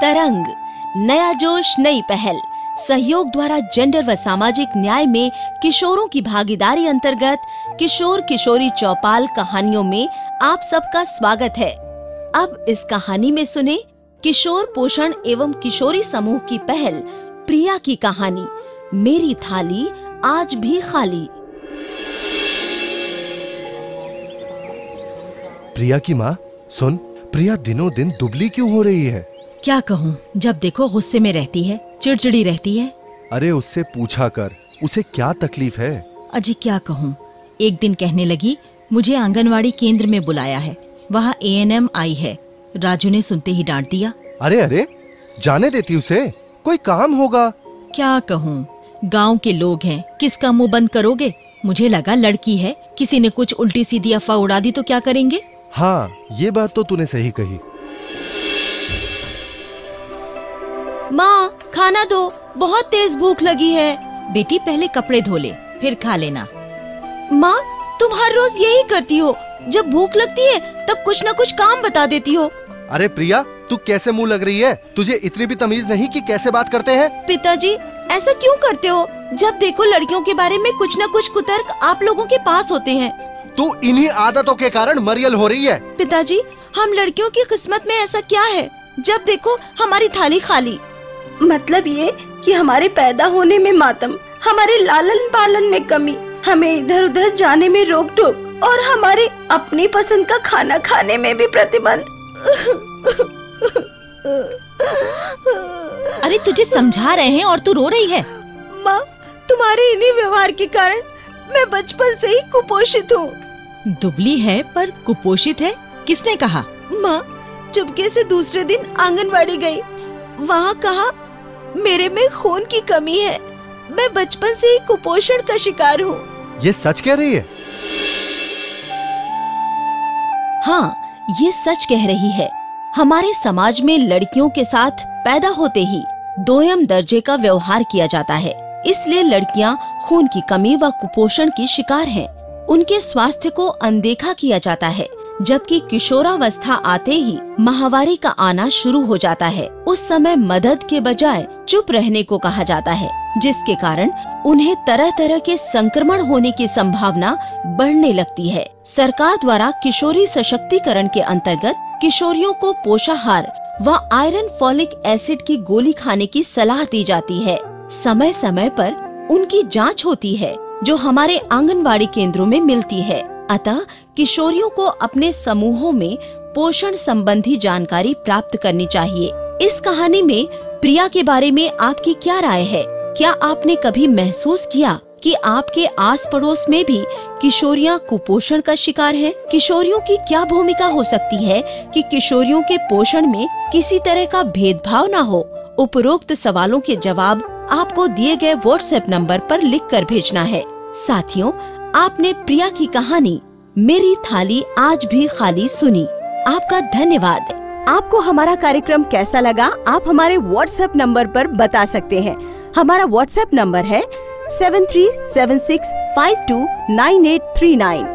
तरंग, नया जोश, नई पहल। सहयोग द्वारा जेंडर व सामाजिक न्याय में किशोरों की भागीदारी अंतर्गत किशोर किशोरी चौपाल कहानियों में आप सबका स्वागत है। अब इस कहानी में सुने किशोर पोषण एवं किशोरी समूह की पहल, प्रिया की कहानी, मेरी थाली आज भी खाली। प्रिया की माँ, सुन, प्रिया दिनों दिन दुबली क्यों हो रही है? क्या कहूँ? जब देखो गुस्से में रहती है चिड़चिड़ी रहती है। अरे उससे पूछा कर उसे क्या तकलीफ़ है? अजी क्या कहूँ? एक दिन कहने लगी मुझे आंगनवाड़ी केंद्र में बुलाया है वहाँ ए एन एम आई है। राजू ने सुनते ही डांट दिया। अरे अरे जाने देती उसे कोई काम होगा? क्या कहूँ? गाँव के लोग हैं किसका मुँह बंद करोगे? मुझे लगा लड़की है किसी ने कुछ उल्टी सीधी अफवाह उड़ा दी तो क्या करेंगे? हाँ ये बात तो तूने सही कही। माँ खाना दो। बहुत तेज भूख लगी है। बेटी पहले कपड़े धो ले फिर खा लेना। माँ तुम हर रोज यही करती हो। जब भूख लगती है तब कुछ न कुछ काम बता देती हो। अरे प्रिया तू कैसे मुँह लग रही है? तुझे इतनी भी तमीज नहीं कि कैसे बात करते हैं? पिताजी ऐसा क्यों करते हो? जब देखो लड़कियों के बारे में कुछ न कुछ कुतर्क आप लोगों के पास होते हैं। तू इन्हीं आदतों के कारण मरियल हो रही है। पिताजी हम लड़कियों की किस्मत में ऐसा क्या है? जब देखो हमारी थाली खाली। मतलब ये कि हमारे पैदा होने में मातम हमारे लालन पालन में कमी हमें इधर उधर जाने में रोक टोक और हमारे अपनी पसंद का खाना खाने में भी प्रतिबंध। अरे तुझे समझा रहे हैं और तू रो रही है। माँ तुम्हारे इन्हीं व्यवहार के कारण मैं बचपन से ही कुपोषित हूँ। दुबली है पर कुपोषित है? किसने कहा? माँ चुपके से दूसरे दिन आंगनवाड़ी गई। वहाँ कहा मेरे में खून की कमी है। मैं बचपन से ही कुपोषण का शिकार हूँ। ये सच कह रही है? हाँ ये सच कह रही है। हमारे समाज में लड़कियों के साथ पैदा होते ही दोयम दर्जे का व्यवहार किया जाता है। इसलिए लड़कियाँ खून की कमी व कुपोषण की शिकार हैं। उनके स्वास्थ्य को अनदेखा किया जाता है। जबकि किशोरावस्था आते ही माहवारी का आना शुरू हो जाता है। उस समय मदद के बजाय चुप रहने को कहा जाता है, जिसके कारण उन्हें तरह तरह के संक्रमण होने की संभावना बढ़ने लगती है। सरकार द्वारा किशोरी सशक्तिकरण के अंतर्गत किशोरियों को पोषाहार व आयरन फॉलिक एसिड की गोली खाने की सलाह दी जाती है। समय समय पर उनकी जाँच होती है, जो हमारे आंगनबाड़ी केंद्रों में मिलती है। अतः किशोरियों को अपने समूहों में पोषण संबंधी जानकारी प्राप्त करनी चाहिए। इस कहानी में प्रिया के बारे में आपकी क्या राय है? क्या आपने कभी महसूस किया कि आपके आस पड़ोस में भी किशोरियाँ कुपोषण का शिकार है? किशोरियों की क्या भूमिका हो सकती है कि किशोरियों के पोषण में किसी तरह का भेदभाव न हो? उपरोक्त सवालों के जवाब आपको दिए गए व्हाट्सएप नंबर पर लिख कर भेजना है। साथियों आपने प्रिया की कहानी, मेरी थाली आज भी खाली सुनी। आपका धन्यवाद। आपको हमारा कार्यक्रम कैसा लगा, आप हमारे व्हाट्सएप नंबर पर बता सकते हैं। हमारा व्हाट्सएप नंबर है seven three seven six five two nine eight three nine